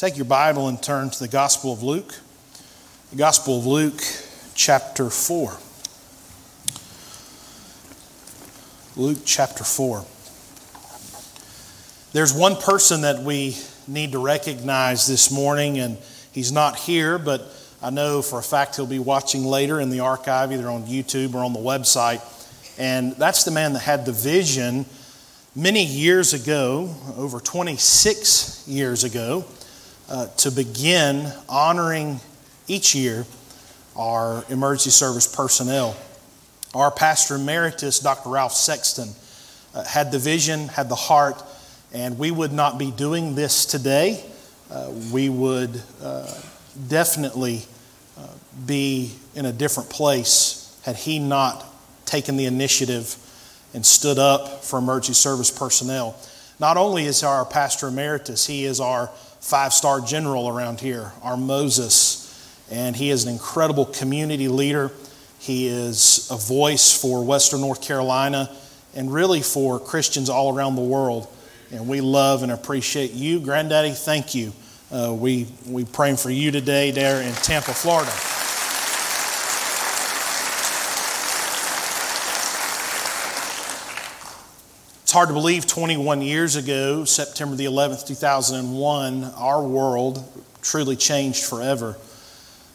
Take your Bible and turn to the Gospel of Luke. The Gospel of Luke, chapter 4. Luke chapter 4. There's one person that we need to recognize this morning, and he's not here, but I know for a fact he'll be watching later in the archive, either on YouTube or on the website. And that's the man that had the vision many years ago, over 26 years ago uh, to begin honoring each year our emergency service personnel. Our pastor emeritus, Dr. Ralph Sexton, uh, had the vision, had the heart, and we would not be doing this today. Uh, we would uh, definitely uh, be in a different place had he not taken the initiative and stood up for emergency service personnel. Not only is our pastor emeritus, he is our five star general around here, our Moses. And he is an incredible community leader. He is a voice for Western North Carolina and really for Christians all around the world. And we love and appreciate you. Granddaddy, thank you. Uh, we, we praying for you today there in Tampa, Florida. It's hard to believe 21 years ago, September the 11th, 2001, our world truly changed forever.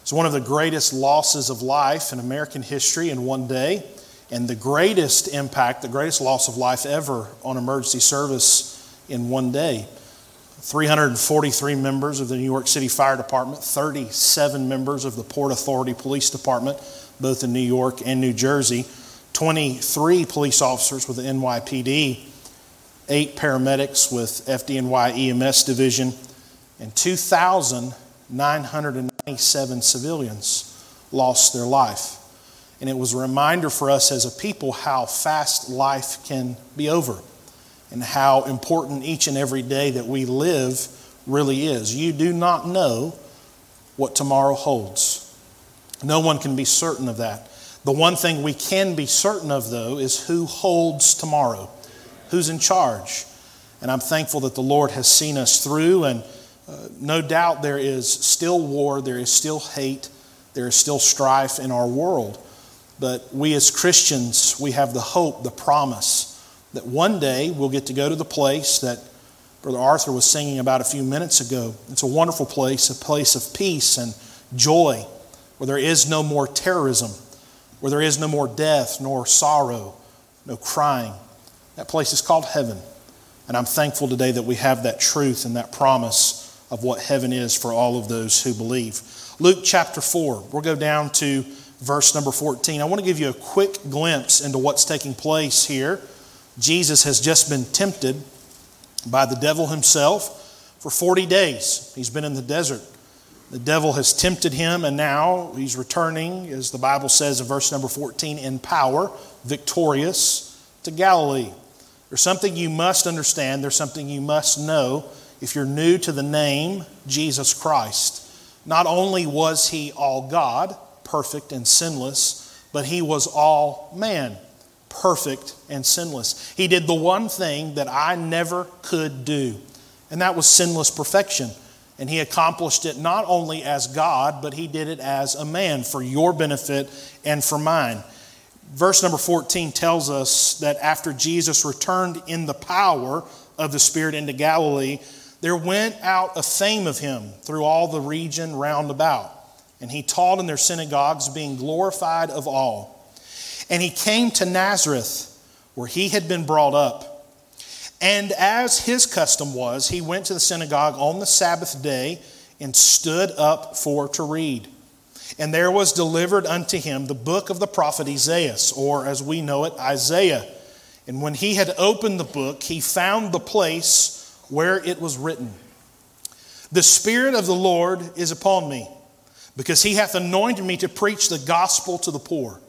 It's one of the greatest losses of life in American history in one day, and the greatest impact, the greatest loss of life ever on emergency service in one day. 343 members of the New York City Fire Department, 37 members of the Port Authority Police Department, both in New York and New Jersey, 23 police officers with the NYPD, eight paramedics with FDNY EMS division, and 2,997 civilians lost their life. And it was a reminder for us as a people how fast life can be over and how important each and every day that we live really is. You do not know what tomorrow holds. No one can be certain of that. The one thing we can be certain of, though, is who holds tomorrow, who's in charge. And I'm thankful that the Lord has seen us through, and uh, no doubt there is still war, there is still hate, there is still strife in our world. But we as Christians, we have the hope, the promise that one day we'll get to go to the place that Brother Arthur was singing about a few minutes ago. It's a wonderful place, a place of peace and joy, where there is no more terrorism where there is no more death, nor sorrow, no crying. That place is called heaven. And I'm thankful today that we have that truth and that promise of what heaven is for all of those who believe. Luke chapter 4, we'll go down to verse number 14. I want to give you a quick glimpse into what's taking place here. Jesus has just been tempted by the devil himself for 40 days. He's been in the desert. The devil has tempted him, and now he's returning, as the Bible says in verse number 14, in power, victorious to Galilee. There's something you must understand, there's something you must know if you're new to the name Jesus Christ. Not only was he all God, perfect and sinless, but he was all man, perfect and sinless. He did the one thing that I never could do, and that was sinless perfection. And he accomplished it not only as God, but he did it as a man for your benefit and for mine. Verse number 14 tells us that after Jesus returned in the power of the Spirit into Galilee, there went out a fame of him through all the region round about. And he taught in their synagogues, being glorified of all. And he came to Nazareth, where he had been brought up. And as his custom was, he went to the synagogue on the Sabbath day and stood up for to read. And there was delivered unto him the book of the prophet Esaias, or as we know it, Isaiah. And when he had opened the book, he found the place where it was written The Spirit of the Lord is upon me, because he hath anointed me to preach the gospel to the poor.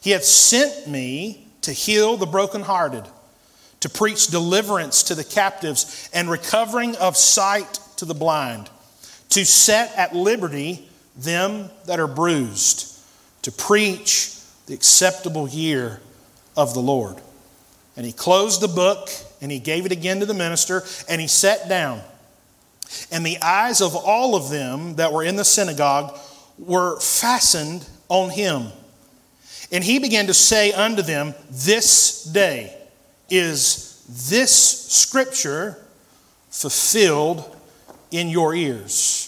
He hath sent me to heal the brokenhearted to preach deliverance to the captives and recovering of sight to the blind, to set at liberty them that are bruised, to preach the acceptable year of the Lord. And he closed the book and he gave it again to the minister and he sat down. And the eyes of all of them that were in the synagogue were fastened on him. And he began to say unto them, This day is this scripture fulfilled in your ears.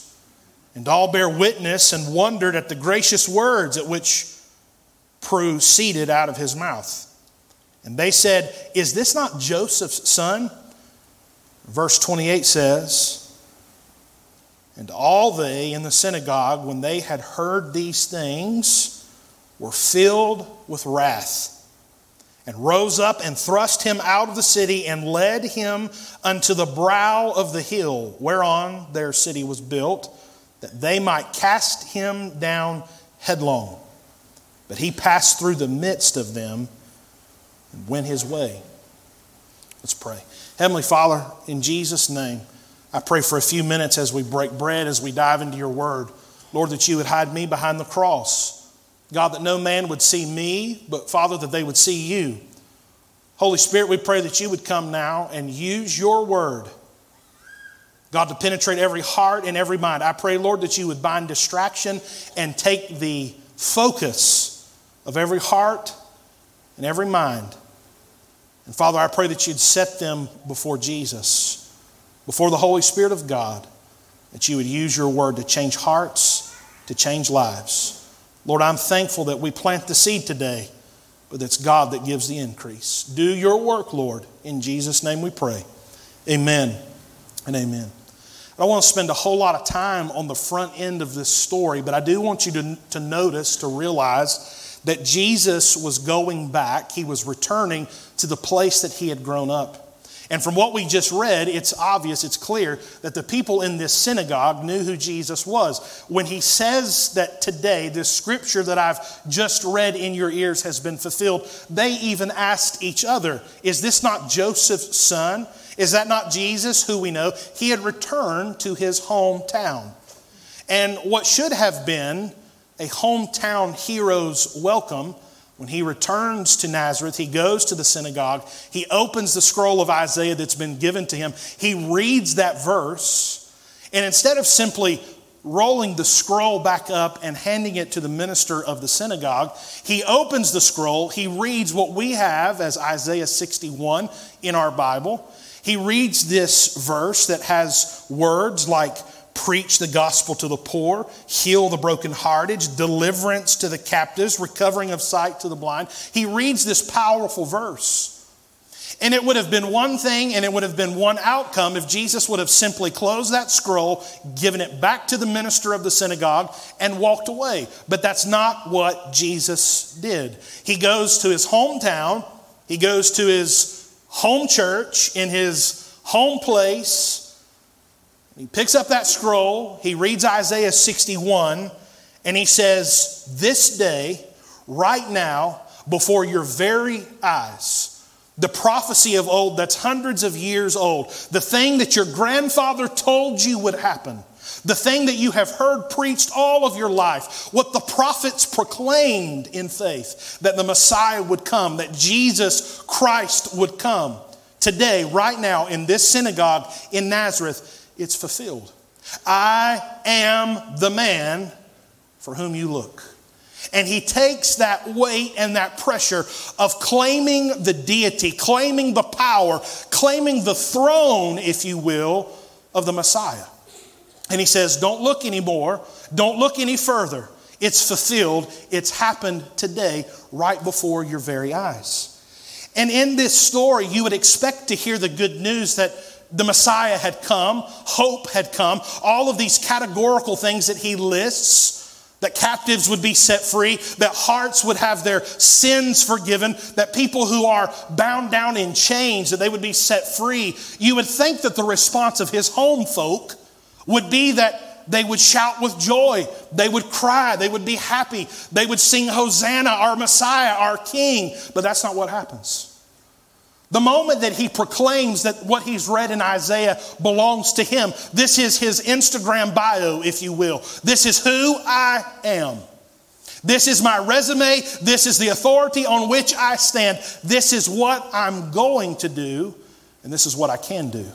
And all bear witness and wondered at the gracious words at which proceeded out of his mouth. And they said, Is this not Joseph's son? Verse 28 says, And all they in the synagogue, when they had heard these things, were filled with wrath and rose up and thrust him out of the city and led him unto the brow of the hill whereon their city was built, that they might cast him down headlong. But he passed through the midst of them and went his way. Let's pray. Heavenly Father, in Jesus' name, I pray for a few minutes as we break bread, as we dive into your word. Lord, that you would hide me behind the cross God, that no man would see me, but Father, that they would see you. Holy Spirit, we pray that you would come now and use your word, God, to penetrate every heart and every mind. I pray, Lord, that you would bind distraction and take the focus of every heart and every mind. And Father, I pray that you'd set them before Jesus, before the Holy Spirit of God, that you would use your word to change hearts, to change lives. Lord, I'm thankful that we plant the seed today, but it's God that gives the increase. Do your work, Lord. In Jesus' name we pray. Amen and amen. I don't want to spend a whole lot of time on the front end of this story, but I do want you to, to notice, to realize that Jesus was going back. He was returning to the place that he had grown up. And from what we just read, it's obvious, it's clear that the people in this synagogue knew who Jesus was. When he says that today, this scripture that I've just read in your ears has been fulfilled, they even asked each other, Is this not Joseph's son? Is that not Jesus, who we know? He had returned to his hometown. And what should have been a hometown hero's welcome when he returns to Nazareth, he goes to the synagogue, he opens the scroll of Isaiah that's been given to him, he reads that verse, and instead of simply rolling the scroll back up and handing it to the minister of the synagogue, he opens the scroll, he reads what we have as Isaiah 61 in our Bible. He reads this verse that has words like preach the gospel to the poor, heal the brokenhearted, deliverance to the captives, recovering of sight to the blind. He reads this powerful verse. And it would have been one thing and it would have been one outcome if Jesus would have simply closed that scroll, given it back to the minister of the synagogue, and walked away. But that's not what Jesus did. He goes to his hometown, he goes to his home church in his home place he picks up that scroll, he reads Isaiah 61, and he says, This day, right now, before your very eyes, the prophecy of old that's hundreds of years old, the thing that your grandfather told you would happen, the thing that you have heard preached all of your life, what the prophets proclaimed in faith that the Messiah would come, that Jesus Christ would come. Today, right now, in this synagogue in Nazareth, it's fulfilled. I am the man for whom you look. And he takes that weight and that pressure of claiming the deity, claiming the power, claiming the throne, if you will, of the Messiah. And he says, Don't look anymore, don't look any further. It's fulfilled, it's happened today, right before your very eyes. And in this story, you would expect to hear the good news that the Messiah had come, hope had come, all of these categorical things that he lists that captives would be set free, that hearts would have their sins forgiven, that people who are bound down in chains that they would be set free. You would think that the response of his home folk would be that they would shout with joy, they would cry, they would be happy, they would sing Hosanna, our Messiah, our King, but that's not what happens. The moment that he proclaims that what he's read in Isaiah belongs to him, this is his Instagram bio, if you will. This is who I am. This is my resume. This is the authority on which I stand. This is what I'm going to do, and this is what I can do.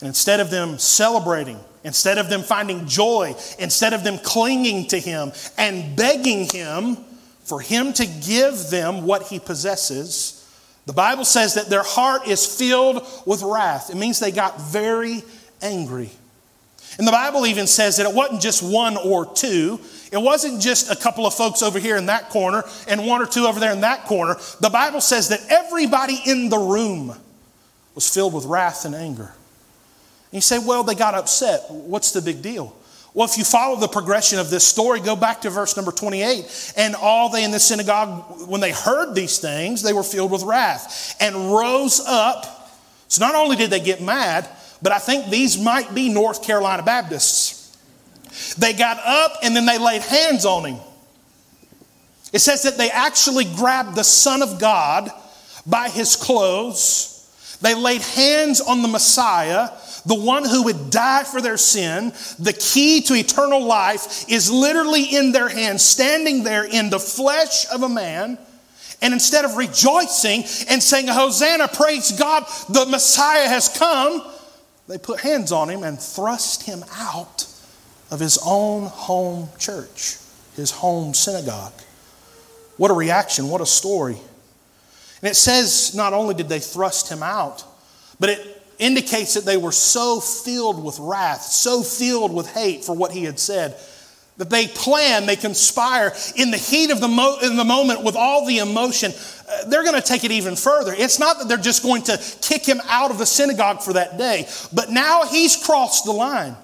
And instead of them celebrating, instead of them finding joy, instead of them clinging to him and begging him for him to give them what he possesses, the Bible says that their heart is filled with wrath. It means they got very angry. And the Bible even says that it wasn't just one or two. It wasn't just a couple of folks over here in that corner and one or two over there in that corner. The Bible says that everybody in the room was filled with wrath and anger. And you say, well, they got upset. What's the big deal? Well, if you follow the progression of this story, go back to verse number 28. And all they in the synagogue, when they heard these things, they were filled with wrath and rose up. So not only did they get mad, but I think these might be North Carolina Baptists. They got up and then they laid hands on him. It says that they actually grabbed the Son of God by his clothes. They laid hands on the Messiah the one who would die for their sin, the key to eternal life, is literally in their hands, standing there in the flesh of a man. And instead of rejoicing and saying, Hosanna, praise God, the Messiah has come, they put hands on him and thrust him out of his own home church, his home synagogue. What a reaction, what a story. And it says not only did they thrust him out, but it indicates that they were so filled with wrath, so filled with hate for what he had said, that they plan, they conspire in the heat of the, mo- in the moment with all the emotion. Uh, they're going to take it even further. It's not that they're just going to kick him out of the synagogue for that day, but now he's crossed the line.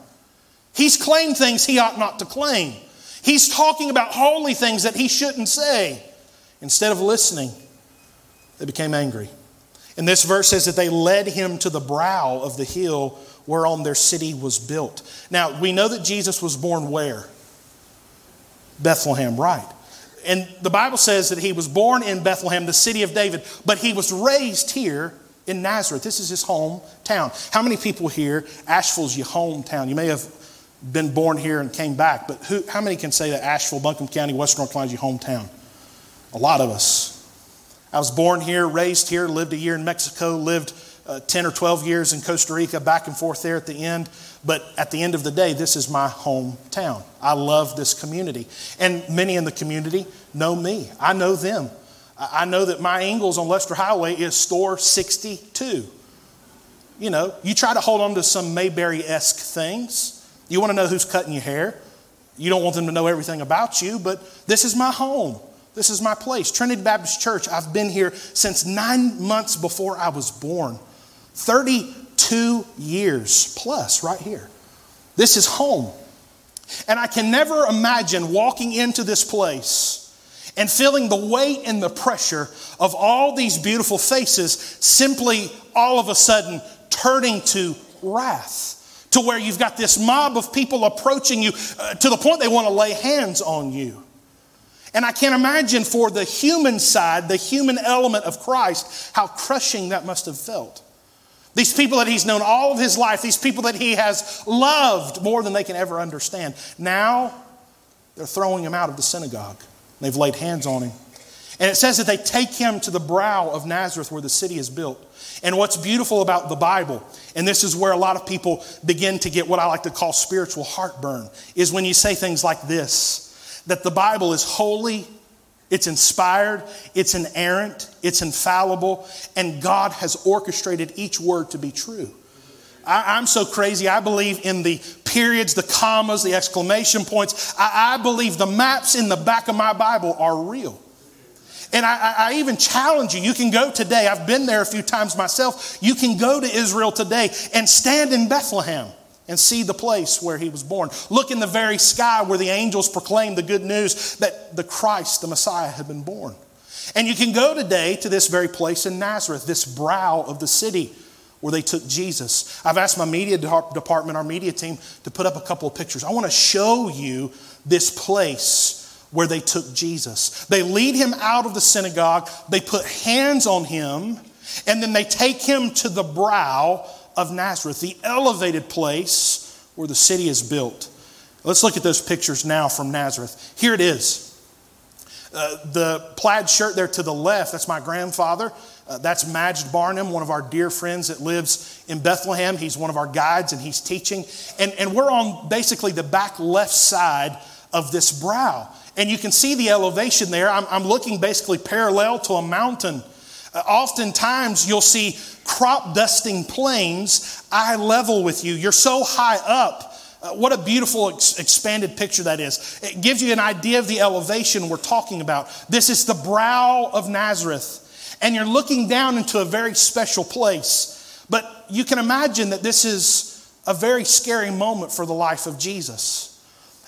He's claimed things he ought not to claim. He's talking about holy things that he shouldn't say. Instead of listening, they became angry. And this verse says that they led him to the brow of the hill whereon their city was built. Now, we know that Jesus was born where? Bethlehem, right. And the Bible says that he was born in Bethlehem, the city of David, but he was raised here in Nazareth. This is his hometown. How many people here, Asheville's your hometown? You may have been born here and came back, but who, how many can say that Asheville, Buncombe County, Western North Carolina is your hometown? A lot of us. I was born here, raised here, lived a year in Mexico, lived uh, 10 or 12 years in Costa Rica, back and forth there at the end. But at the end of the day, this is my hometown. I love this community. And many in the community know me. I know them. I know that my Ingles on Leicester Highway is store 62. You know, you try to hold on to some Mayberry esque things. You want to know who's cutting your hair. You don't want them to know everything about you, but this is my home. This is my place. Trinity Baptist Church, I've been here since nine months before I was born. 32 years plus, right here. This is home. And I can never imagine walking into this place and feeling the weight and the pressure of all these beautiful faces simply all of a sudden turning to wrath. To where you've got this mob of people approaching you uh, to the point they want to lay hands on you. And I can't imagine for the human side, the human element of Christ, how crushing that must have felt. These people that he's known all of his life, these people that he has loved more than they can ever understand, now they're throwing him out of the synagogue. They've laid hands on him. And it says that they take him to the brow of Nazareth where the city is built. And what's beautiful about the Bible, and this is where a lot of people begin to get what I like to call spiritual heartburn, is when you say things like this that the Bible is holy, it's inspired, it's inerrant, it's infallible, and God has orchestrated each word to be true. I, am so crazy. I believe in the periods, the commas, the exclamation points. I, I believe the maps in the back of my Bible are real. And I, I, even challenge you. You can go today. I've been there a few times myself. You can go to Israel today and stand in Bethlehem and see the place where he was born. Look in the very sky where the angels proclaimed the good news that the Christ, the Messiah, had been born. And you can go today to this very place in Nazareth, this brow of the city where they took Jesus. I've asked my media department, our media team, to put up a couple of pictures. I want to show you this place where they took Jesus. They lead him out of the synagogue, they put hands on him, and then they take him to the brow of Nazareth, the elevated place where the city is built. Let's look at those pictures now from Nazareth. Here it is. Uh, the plaid shirt there to the left, that's my grandfather. Uh, that's Majd Barnum, one of our dear friends that lives in Bethlehem. He's one of our guides and he's teaching. And, and we're on basically the back left side of this brow. And you can see the elevation there. I'm, I'm looking basically parallel to a mountain. Uh, oftentimes, you'll see crop dusting planes eye level with you. You're so high up uh, what a beautiful ex- expanded picture that is. It gives you an idea of the elevation we're talking about. This is the brow of Nazareth, and you're looking down into a very special place. But you can imagine that this is a very scary moment for the life of Jesus.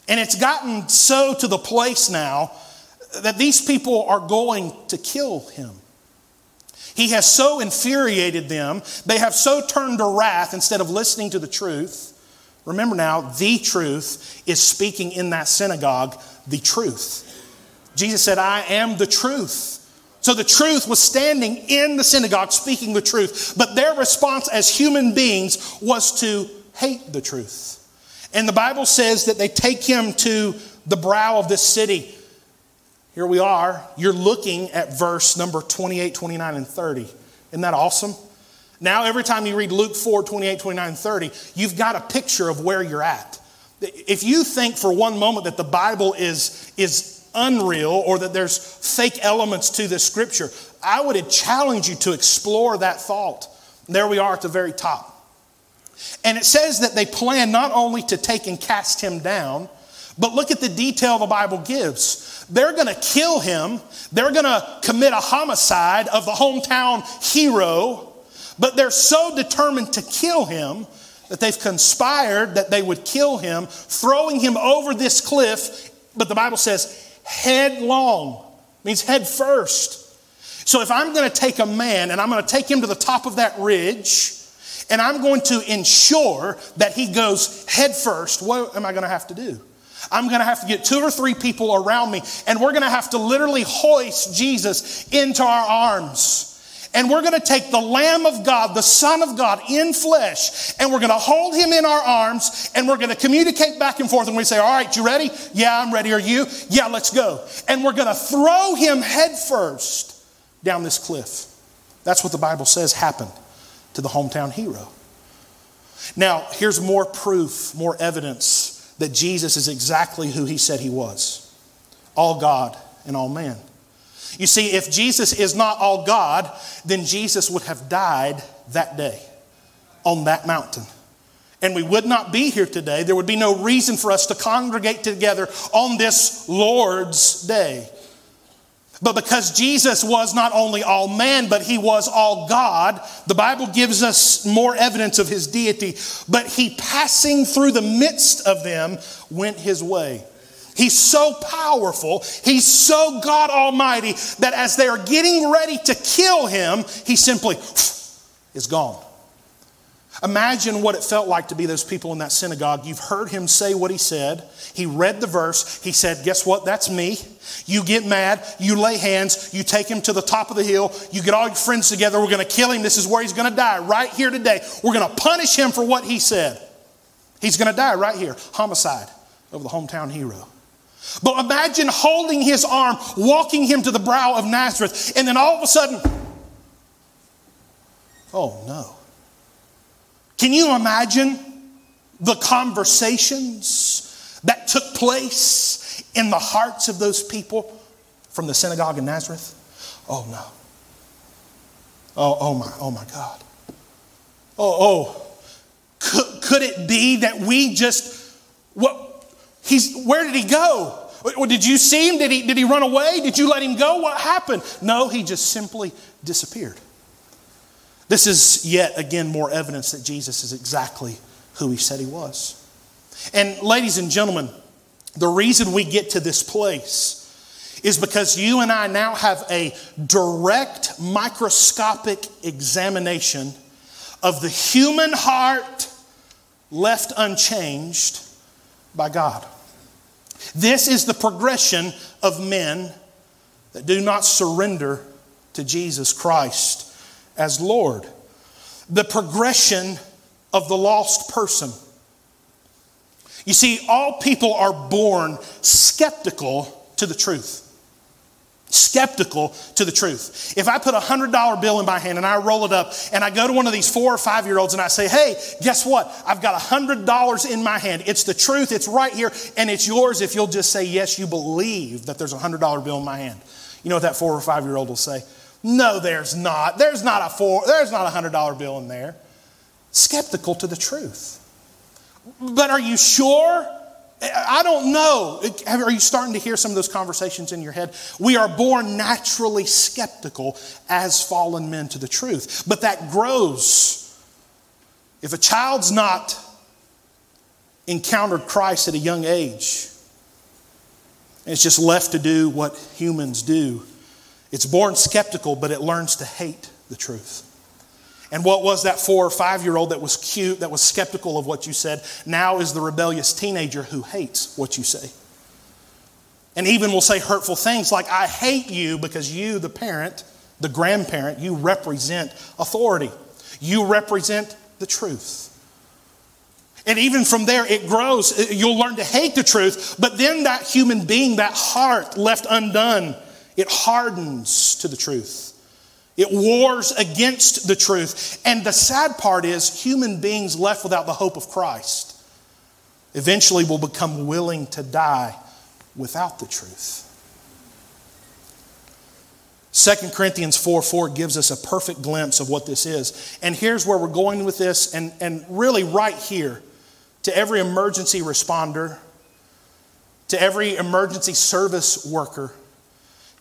And it's gotten so to the place now that these people are going to kill him. He has so infuriated them, they have so turned to wrath instead of listening to the truth Remember now, the truth is speaking in that synagogue the truth. Jesus said, I am the truth. So the truth was standing in the synagogue speaking the truth, but their response as human beings was to hate the truth. And the Bible says that they take him to the brow of this city. Here we are. You're looking at verse number 28, 29, and 30. Isn't that awesome? Now, every time you read Luke 4 28, 29, 30, you've got a picture of where you're at. If you think for one moment that the Bible is, is unreal or that there's fake elements to this scripture, I would challenge you to explore that thought. There we are at the very top. And it says that they plan not only to take and cast him down, but look at the detail the Bible gives. They're going to kill him, they're going to commit a homicide of the hometown hero but they're so determined to kill him that they've conspired that they would kill him, throwing him over this cliff. But the Bible says headlong, means head first. So if I'm going to take a man and I'm going to take him to the top of that ridge, and I'm going to ensure that he goes head first, what am I going to have to do? I'm going to have to get two or three people around me, and we're going to have to literally hoist Jesus into our arms. And we're going to take the Lamb of God, the Son of God in flesh, and we're going to hold him in our arms and we're going to communicate back and forth. And we say, All right, you ready? Yeah, I'm ready. Are you? Yeah, let's go. And we're going to throw him headfirst down this cliff. That's what the Bible says happened to the hometown hero. Now, here's more proof, more evidence that Jesus is exactly who he said he was all God and all man. You see, if Jesus is not all God, then Jesus would have died that day on that mountain. And we would not be here today. There would be no reason for us to congregate together on this Lord's day. But because Jesus was not only all man, but he was all God, the Bible gives us more evidence of his deity. But he, passing through the midst of them, went his way. He's so powerful, he's so God Almighty that as they are getting ready to kill him, he simply is gone. Imagine what it felt like to be those people in that synagogue. You've heard him say what he said. He read the verse. He said, Guess what? That's me. You get mad. You lay hands. You take him to the top of the hill. You get all your friends together. We're going to kill him. This is where he's going to die, right here today. We're going to punish him for what he said. He's going to die right here. Homicide of the hometown hero. But imagine holding his arm, walking him to the brow of Nazareth, and then all of a sudden, oh no. Can you imagine the conversations that took place in the hearts of those people from the synagogue in Nazareth? Oh no. Oh, oh my, oh my God. Oh, oh. Could, could it be that we just, what, He's, where did he go? Did you see him? Did he, did he run away? Did you let him go? What happened? No, he just simply disappeared. This is yet again more evidence that Jesus is exactly who he said he was. And, ladies and gentlemen, the reason we get to this place is because you and I now have a direct microscopic examination of the human heart left unchanged by God. This is the progression of men that do not surrender to Jesus Christ as Lord. The progression of the lost person. You see, all people are born skeptical to the truth. skeptical to the truth. If I put a $100 bill in my hand and I roll it up and I go to one of these four or five year olds and I say, hey, guess what? I've got a $100 in my hand. It's the truth, it's right here, and it's yours if you'll just say, yes, you believe that there's a $100 bill in my hand. You know what that four or five year old will say? No, there's not. There's not a four, there's not a $100 bill in there. Skeptical to the truth. But are you sure? I don't know. Are you starting to hear some of those conversations in your head? We are born naturally skeptical as fallen men to the truth, but that grows. If a child's not encountered Christ at a young age, and it's just left to do what humans do, it's born skeptical, but it learns to hate the truth. And what was that four or five year old that was cute, that was skeptical of what you said, now is the rebellious teenager who hates what you say. And even will say hurtful things like, I hate you because you, the parent, the grandparent, you represent authority. You represent the truth. And even from there, it grows. You'll learn to hate the truth, but then that human being, that heart left undone, it hardens to the truth. It wars against the truth. And the sad part is, human beings left without the hope of Christ eventually will become willing to die without the truth. 2 Corinthians 4 4 gives us a perfect glimpse of what this is. And here's where we're going with this, and, and really right here to every emergency responder, to every emergency service worker,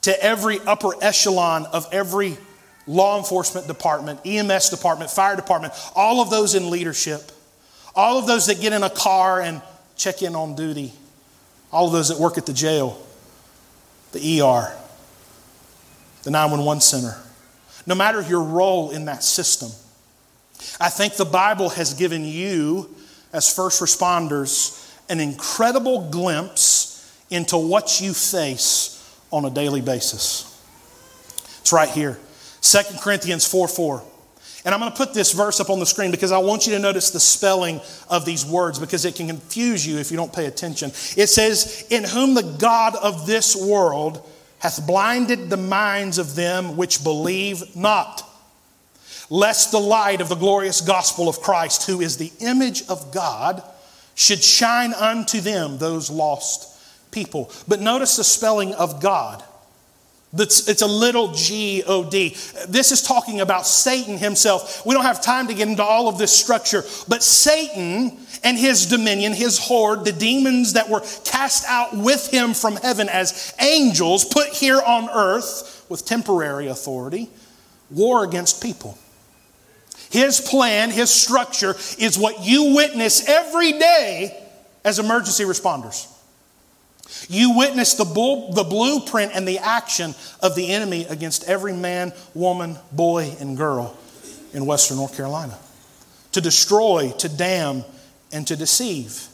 to every upper echelon of every law enforcement department, EMS department, fire department, all of those in leadership, all of those that get in a car and check in on duty, all of those that work at the jail, the ER, the 911 center. No matter your role in that system, I think the Bible has given you, as first responders, an incredible glimpse into what you face on a daily basis. It's right here. 2 Corinthians 4 4. And I'm going to put this verse up on the screen because I want you to notice the spelling of these words because it can confuse you if you don't pay attention. It says, In whom the God of this world hath blinded the minds of them which believe not, lest the light of the glorious gospel of Christ, who is the image of God, should shine unto them, those lost people. But notice the spelling of God. It's a little G O D. This is talking about Satan himself. We don't have time to get into all of this structure, but Satan and his dominion, his horde, the demons that were cast out with him from heaven as angels put here on earth with temporary authority, war against people. His plan, his structure is what you witness every day as emergency responders. You witness the, bull, the blueprint and the action of the enemy against every man, woman, boy, and girl in Western North Carolina to destroy, to damn, and to deceive.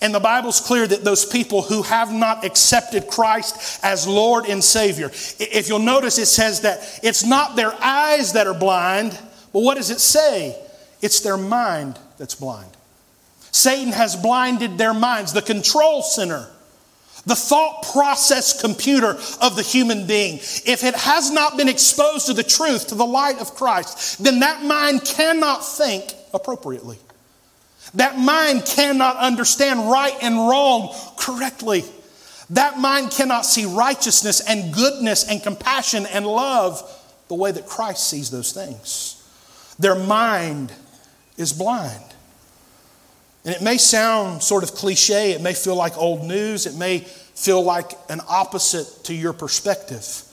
And the Bible's clear that those people who have not accepted Christ as Lord and Savior, if you'll notice, it says that it's not their eyes that are blind, but what does it say? It's their mind that's blind. Satan has blinded their minds, the control center the thought process computer of the human being, if it has not been exposed to the truth, to the light of Christ, then that mind cannot think appropriately. That mind cannot understand right and wrong correctly. That mind cannot see righteousness and goodness and compassion and love the way that Christ sees those things. Their mind is blind. And it may sound sort of cliche, it may feel like old news, it may feel like an opposite to your perspective.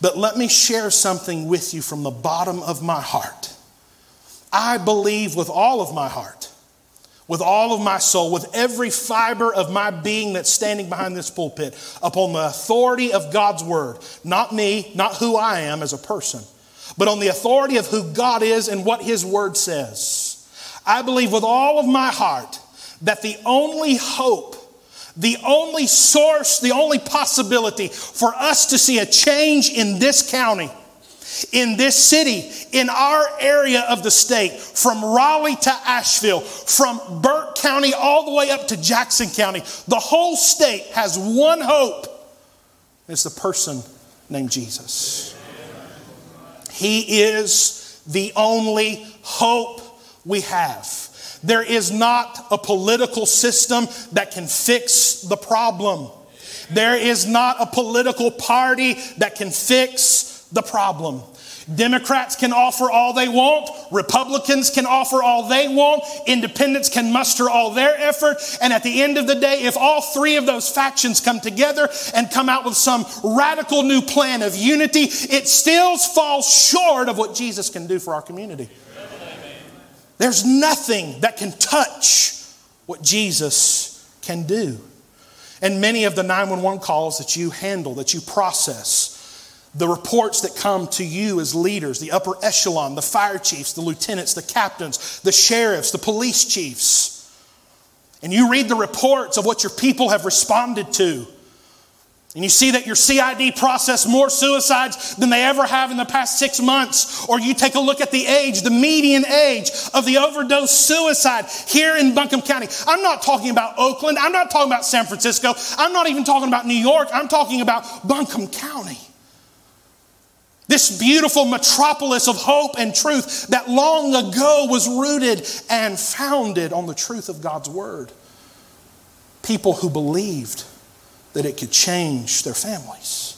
But let me share something with you from the bottom of my heart. I believe with all of my heart, with all of my soul, with every fiber of my being that's standing behind this pulpit, upon the authority of God's word. Not me, not who I am as a person, but on the authority of who God is and what his word says. I believe with all of my heart that the only hope, the only source, the only possibility for us to see a change in this county, in this city, in our area of the state, from Raleigh to Asheville, from Burke County all the way up to Jackson County, the whole state has one hope. It's the person named Jesus. He is the only hope we have. There is not a political system that can fix the problem. There is not a political party that can fix the problem. Democrats can offer all they want, Republicans can offer all they want, independents can muster all their effort, and at the end of the day, if all three of those factions come together and come out with some radical new plan of unity, it still falls short of what Jesus can do for our community. There's nothing that can touch what Jesus can do. And many of the 911 calls that you handle, that you process, the reports that come to you as leaders, the upper echelon, the fire chiefs, the lieutenants, the captains, the sheriffs, the police chiefs, and you read the reports of what your people have responded to, and you see that your CID processed more suicides than they ever have in the past six months, or you take a look at the age, the median age of the overdose suicide here in Buncombe County. I'm not talking about Oakland, I'm not talking about San Francisco, I'm not even talking about New York, I'm talking about Buncombe County. This beautiful metropolis of hope and truth that long ago was rooted and founded on the truth of God's Word. People who believed that it could change their families.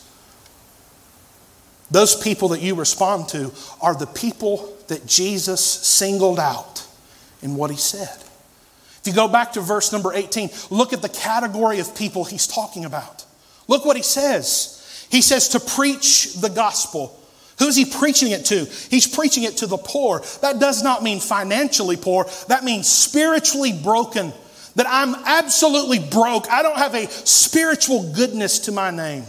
Those people that you respond to are the people that Jesus singled out in what he said. If you go back to verse number 18, look at the category of people he's talking about. Look what he says. He says to preach the gospel Who's he preaching it to? He's preaching it to the poor. That does not mean financially poor, that means spiritually broken. That I'm absolutely broke. I don't have a spiritual goodness to my name.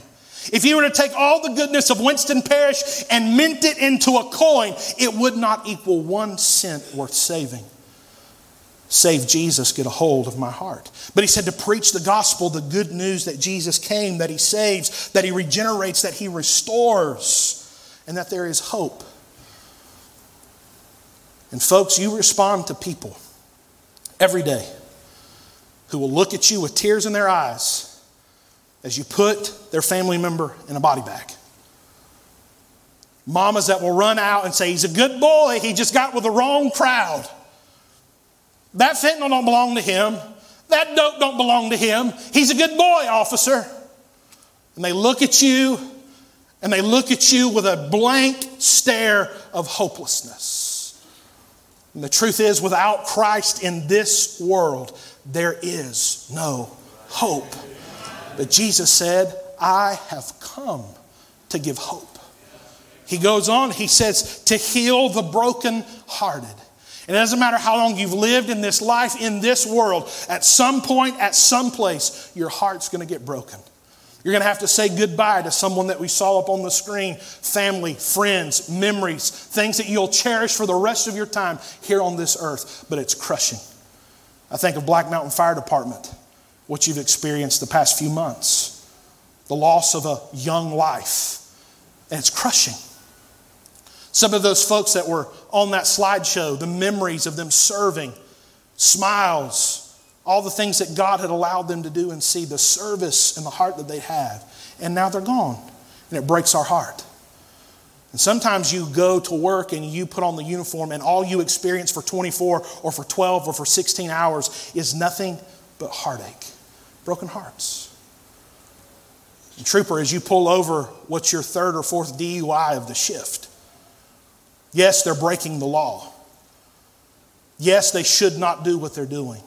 If you were to take all the goodness of Winston Parish and mint it into a coin, it would not equal one cent worth saving. Save Jesus, get a hold of my heart. But he said to preach the gospel, the good news that Jesus came, that he saves, that he regenerates, that he restores and that there is hope. And, folks, you respond to people every day who will look at you with tears in their eyes as you put their family member in a body bag. Mamas that will run out and say, He's a good boy, he just got with the wrong crowd. That fentanyl don't belong to him. That dope don't belong to him. He's a good boy, officer. And they look at you and they look at you with a blank stare of hopelessness. And the truth is, without Christ in this world, there is no hope. But Jesus said, I have come to give hope. He goes on, he says, to heal the brokenhearted. And it doesn't matter how long you've lived in this life, in this world, at some point, at some place, your heart's going to get broken. You're going to have to say goodbye to someone that we saw up on the screen family, friends, memories, things that you'll cherish for the rest of your time here on this earth, but it's crushing. I think of Black Mountain Fire Department, what you've experienced the past few months, the loss of a young life, and it's crushing. Some of those folks that were on that slideshow, the memories of them serving, smiles, all the things that God had allowed them to do and see, the service and the heart that they have. And now they're gone. And it breaks our heart. And sometimes you go to work and you put on the uniform, and all you experience for 24 or for 12 or for 16 hours is nothing but heartache, broken hearts. And trooper, as you pull over, what's your third or fourth DUI of the shift? Yes, they're breaking the law. Yes, they should not do what they're doing.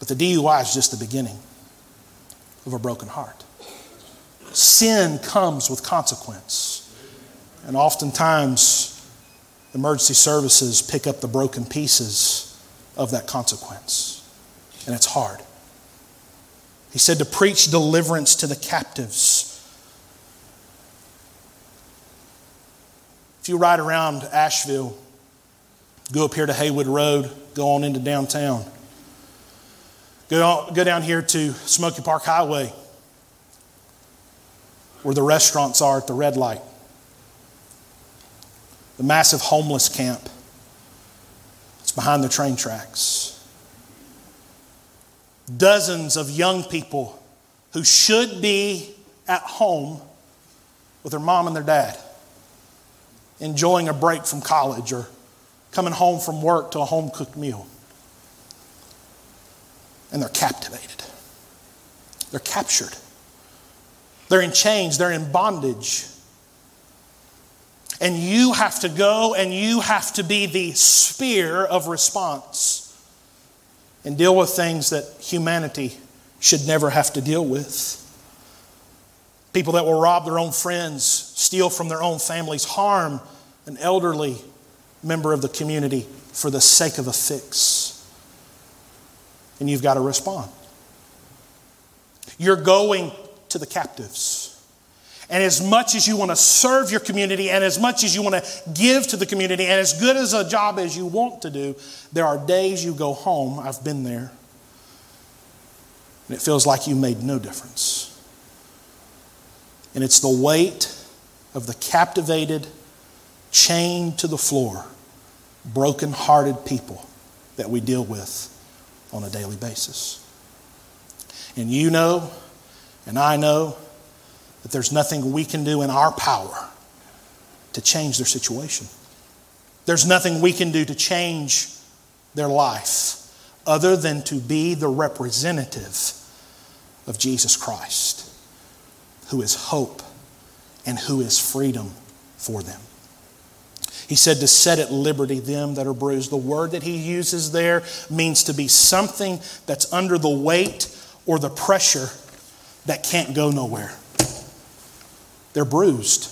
But the DUI is just the beginning of a broken heart. Sin comes with consequence. And oftentimes, emergency services pick up the broken pieces of that consequence. And it's hard. He said to preach deliverance to the captives. If you ride around Asheville, go up here to Haywood Road, go on into downtown. Go, go down here to Smoky Park Highway, where the restaurants are at the red light, the massive homeless camp. It's behind the train tracks. Dozens of young people who should be at home with their mom and their dad, enjoying a break from college or coming home from work to a home cooked meal. And they're captivated, they're captured, they're in chains, they're in bondage. And you have to go and you have to be the spear of response and deal with things that humanity should never have to deal with. People that will rob their own friends, steal from their own families, harm an elderly member of the community for the sake of a fix. And you've got to respond. You're going to the captives. And as much as you want to serve your community, and as much as you want to give to the community, and as good as a job as you want to do, there are days you go home. I've been there. And it feels like you made no difference. And it's the weight of the captivated, chained to the floor, broken-hearted people that we deal with on a daily basis. And you know, and I know, that there's nothing we can do in our power to change their situation. There's nothing we can do to change their life other than to be the representative of Jesus Christ, who is hope and who is freedom for them. He said to set at liberty them that are bruised. The word that he uses there means to be something that's under the weight or the pressure that can't go nowhere. They're bruised.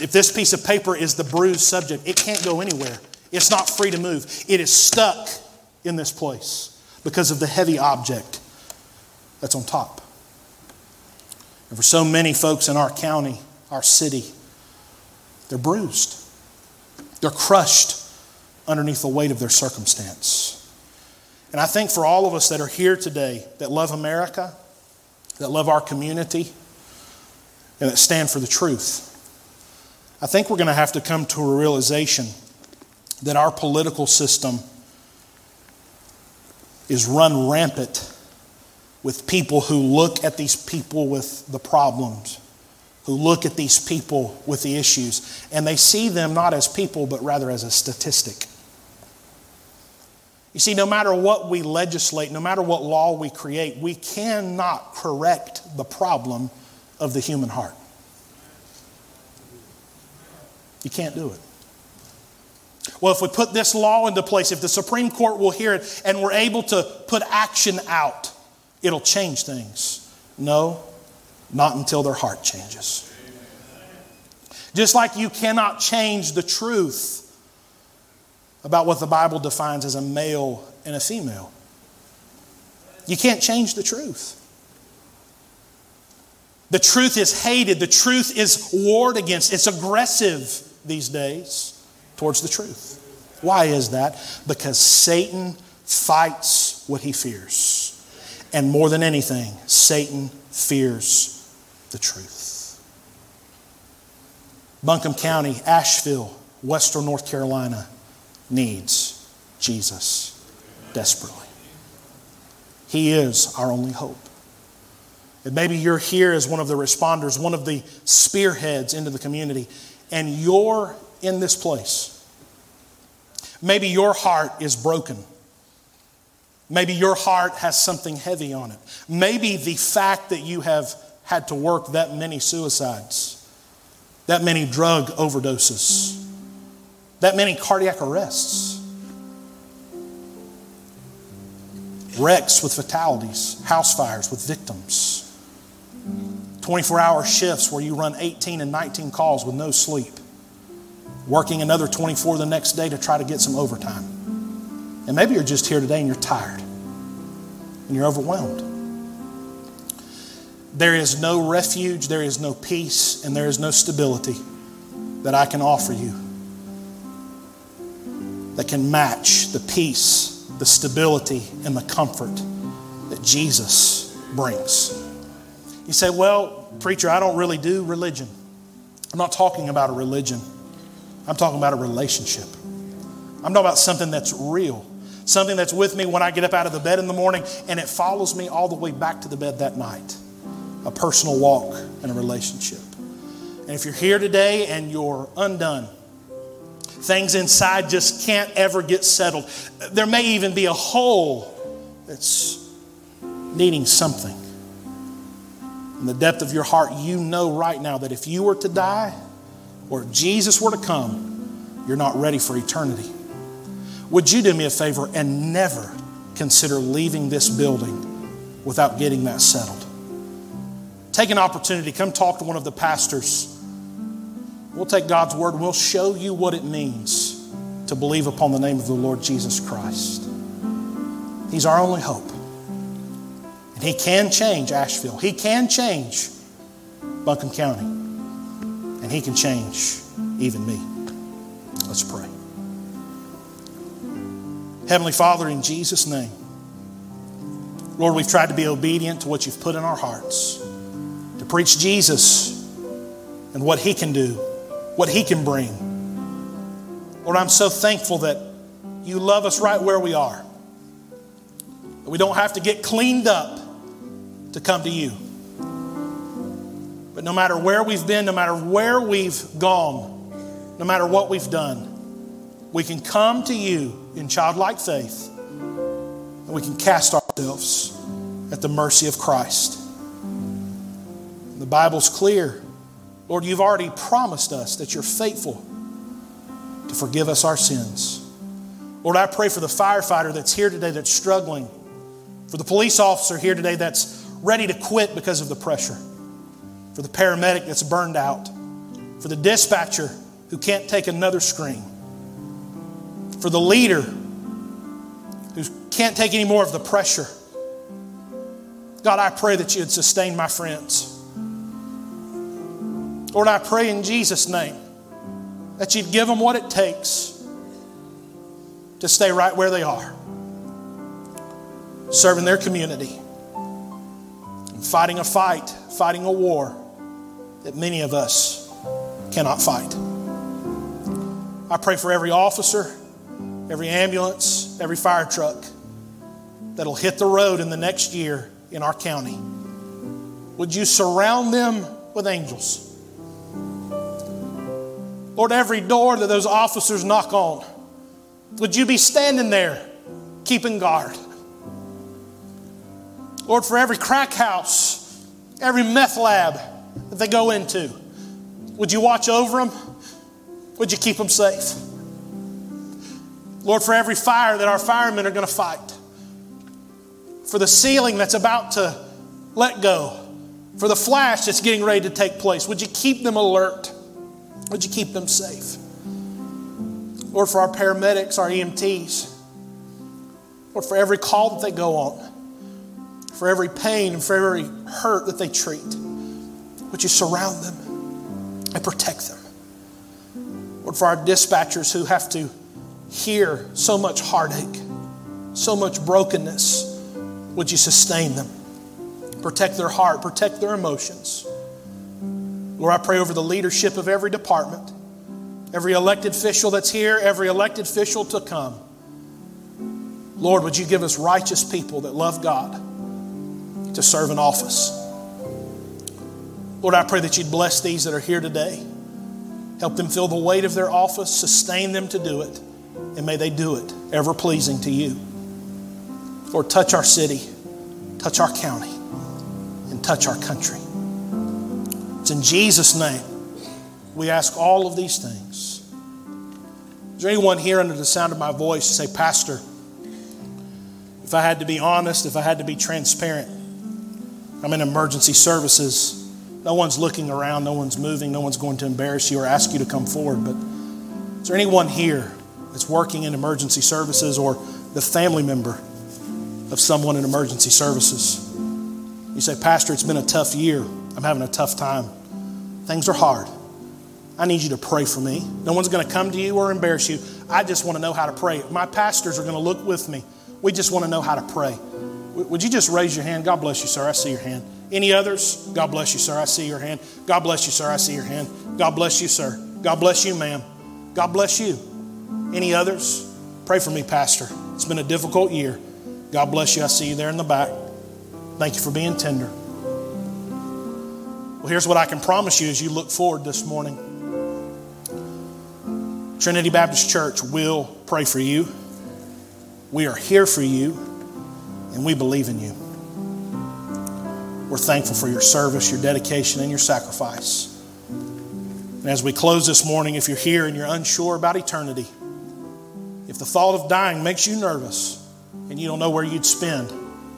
If this piece of paper is the bruised subject, it can't go anywhere. It's not free to move. It is stuck in this place because of the heavy object that's on top. And for so many folks in our county, our city, they're bruised. They're crushed underneath the weight of their circumstance. And I think for all of us that are here today that love America, that love our community, and that stand for the truth. I think we're going to have to come to a realization that our political system is run rampant with people who look at these people with the problems, who look at these people with the issues, and they see them not as people, but rather as a statistic. You see, no matter what we legislate, no matter what law we create, we cannot correct the problem of the human heart. You can't do it. Well, if we put this law into place, if the Supreme Court will hear it and we're able to put action out, it'll change things. No, not until their heart changes. Just like you cannot change the truth about what the Bible defines as a male and a female. You can't change the truth. The truth is hated, the truth is warred against, it's aggressive these days towards the truth. Why is that? Because Satan fights what he fears. And more than anything, Satan fears the truth. Buncombe County, Asheville, Western North Carolina needs Jesus desperately. He is our only hope. And maybe you're here as one of the responders, one of the spearheads into the community, and you're in this place. Maybe your heart is broken. Maybe your heart has something heavy on it. Maybe the fact that you have had to work that many suicides, that many drug overdoses, that many cardiac arrests, wrecks with fatalities, house fires with victims. 24 hour shifts where you run 18 and 19 calls with no sleep, working another 24 the next day to try to get some overtime. And maybe you're just here today and you're tired and you're overwhelmed. There is no refuge, there is no peace, and there is no stability that I can offer you that can match the peace, the stability, and the comfort that Jesus brings. You say, Well, preacher, I don't really do religion. I'm not talking about a religion, I'm talking about a relationship. I'm talking about something that's real, something that's with me when I get up out of the bed in the morning and it follows me all the way back to the bed that night. a personal walk and a relationship. And if you're here today and you're undone, things inside just can't ever get settled, there may even be a hole that's needing something. In the depth of your heart, you know right now that if you were to die or if Jesus were to come, you're not ready for eternity. Would you do me a favor and never consider leaving this building without getting that settled? Take an opportunity, come talk to one of the pastors. We'll take God's word and we'll show you what it means to believe upon the name of the Lord Jesus Christ. He's our only hope. And He can change Asheville, He can change Buncombe County, and He can change even me. Let's pray. Heavenly Father, in Jesus' name, Lord, we've tried to be obedient to what you've put in our hearts, to preach Jesus and what He can do, what He can bring. Lord, I'm so thankful that you love us right where we are. We don't have to get cleaned up to come to you. But no matter where we've been, no matter where we've gone, no matter what we've done, we can come to you in childlike faith and we can cast ourselves at the mercy of Christ. The Bible's clear. Lord, you've already promised us that you're faithful to forgive us our sins. Lord, I pray for the firefighter that's here today that's struggling, for the police officer here today that's ready to quit because of the pressure, for the paramedic that's burned out, for the dispatcher who can't take another scream for the leader who can't take any more of the pressure. God, I pray that you'd sustain my friends. Lord, I pray in Jesus' name that you'd give them what it takes to stay right where they are, serving their community, fighting a fight, fighting a war that many of us cannot fight. I pray for every officer every ambulance, every fire truck that'll hit the road in the next year in our county. Would you surround them with angels? Lord, every door that those officers knock on, would you be standing there keeping guard? Lord, for every crack house, every meth lab that they go into, would you watch over them? Would you keep them safe? Lord, for every fire that our firemen are going to fight, for the ceiling that's about to let go, for the flash that's getting ready to take place, would you keep them alert? Would you keep them safe? Lord, for our paramedics, our EMTs, Lord, for every call that they go on, for every pain and for every hurt that they treat, would you surround them and protect them? Lord, for our dispatchers who have to hear so much heartache, so much brokenness, would you sustain them? Protect their heart, protect their emotions. Lord, I pray over the leadership of every department, every elected official that's here, every elected official to come. Lord, would you give us righteous people that love God to serve in office? Lord, I pray that you'd bless these that are here today. Help them feel the weight of their office, sustain them to do it and may they do it ever pleasing to you. Lord, touch our city, touch our county, and touch our country. It's in Jesus' name we ask all of these things. Is there anyone here under the sound of my voice to say, Pastor, if I had to be honest, if I had to be transparent, I'm in emergency services. No one's looking around, no one's moving, no one's going to embarrass you or ask you to come forward. But is there anyone here that's working in emergency services or the family member of someone in emergency services. You say, Pastor, it's been a tough year. I'm having a tough time. Things are hard. I need you to pray for me. No one's going to come to you or embarrass you. I just want to know how to pray. My pastors are going to look with me. We just want to know how to pray. Would you just raise your hand? God bless you, sir. I see your hand. Any others? God bless you, sir. I see your hand. God bless you, sir. I see your hand. God bless you, sir. God bless you, ma'am. God bless you. Any others? Pray for me, Pastor. It's been a difficult year. God bless you. I see you there in the back. Thank you for being tender. Well, here's what I can promise you as you look forward this morning Trinity Baptist Church will pray for you. We are here for you, and we believe in you. We're thankful for your service, your dedication, and your sacrifice. And as we close this morning, if you're here and you're unsure about eternity, if the thought of dying makes you nervous and you don't know where you'd spend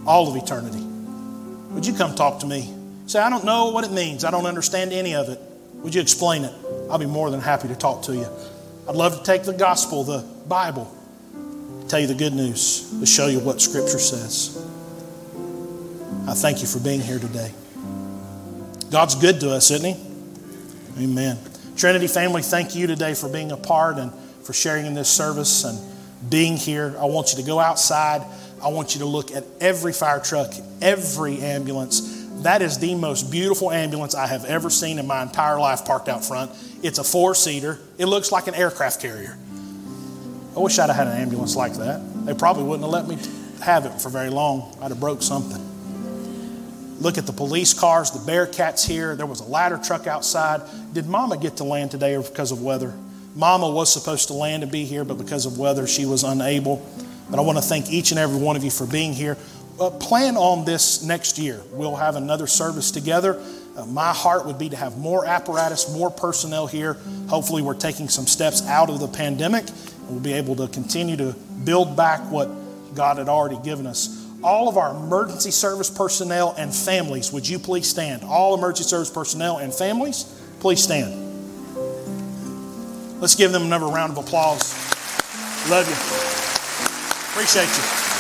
all of eternity, would you come talk to me? Say, I don't know what it means. I don't understand any of it. Would you explain it? I'll be more than happy to talk to you. I'd love to take the gospel, the Bible, tell you the good news, to show you what Scripture says. I thank you for being here today. God's good to us, isn't He? Amen. Trinity family, thank you today for being a part and for sharing in this service and being here. I want you to go outside. I want you to look at every fire truck, every ambulance. That is the most beautiful ambulance I have ever seen in my entire life parked out front. It's a four seater, it looks like an aircraft carrier. I wish I'd have had an ambulance like that. They probably wouldn't have let me have it for very long. I'd have broke something. Look at the police cars, the Bearcats here. There was a ladder truck outside. Did Mama get to land today or because of weather? Mama was supposed to land and be here, but because of weather, she was unable. But I want to thank each and every one of you for being here. Uh, plan on this next year. We'll have another service together. Uh, my heart would be to have more apparatus, more personnel here. Hopefully, we're taking some steps out of the pandemic and we'll be able to continue to build back what God had already given us. All of our emergency service personnel and families, would you please stand? All emergency service personnel and families, please stand. Let's give them another round of applause. Love you. Appreciate you.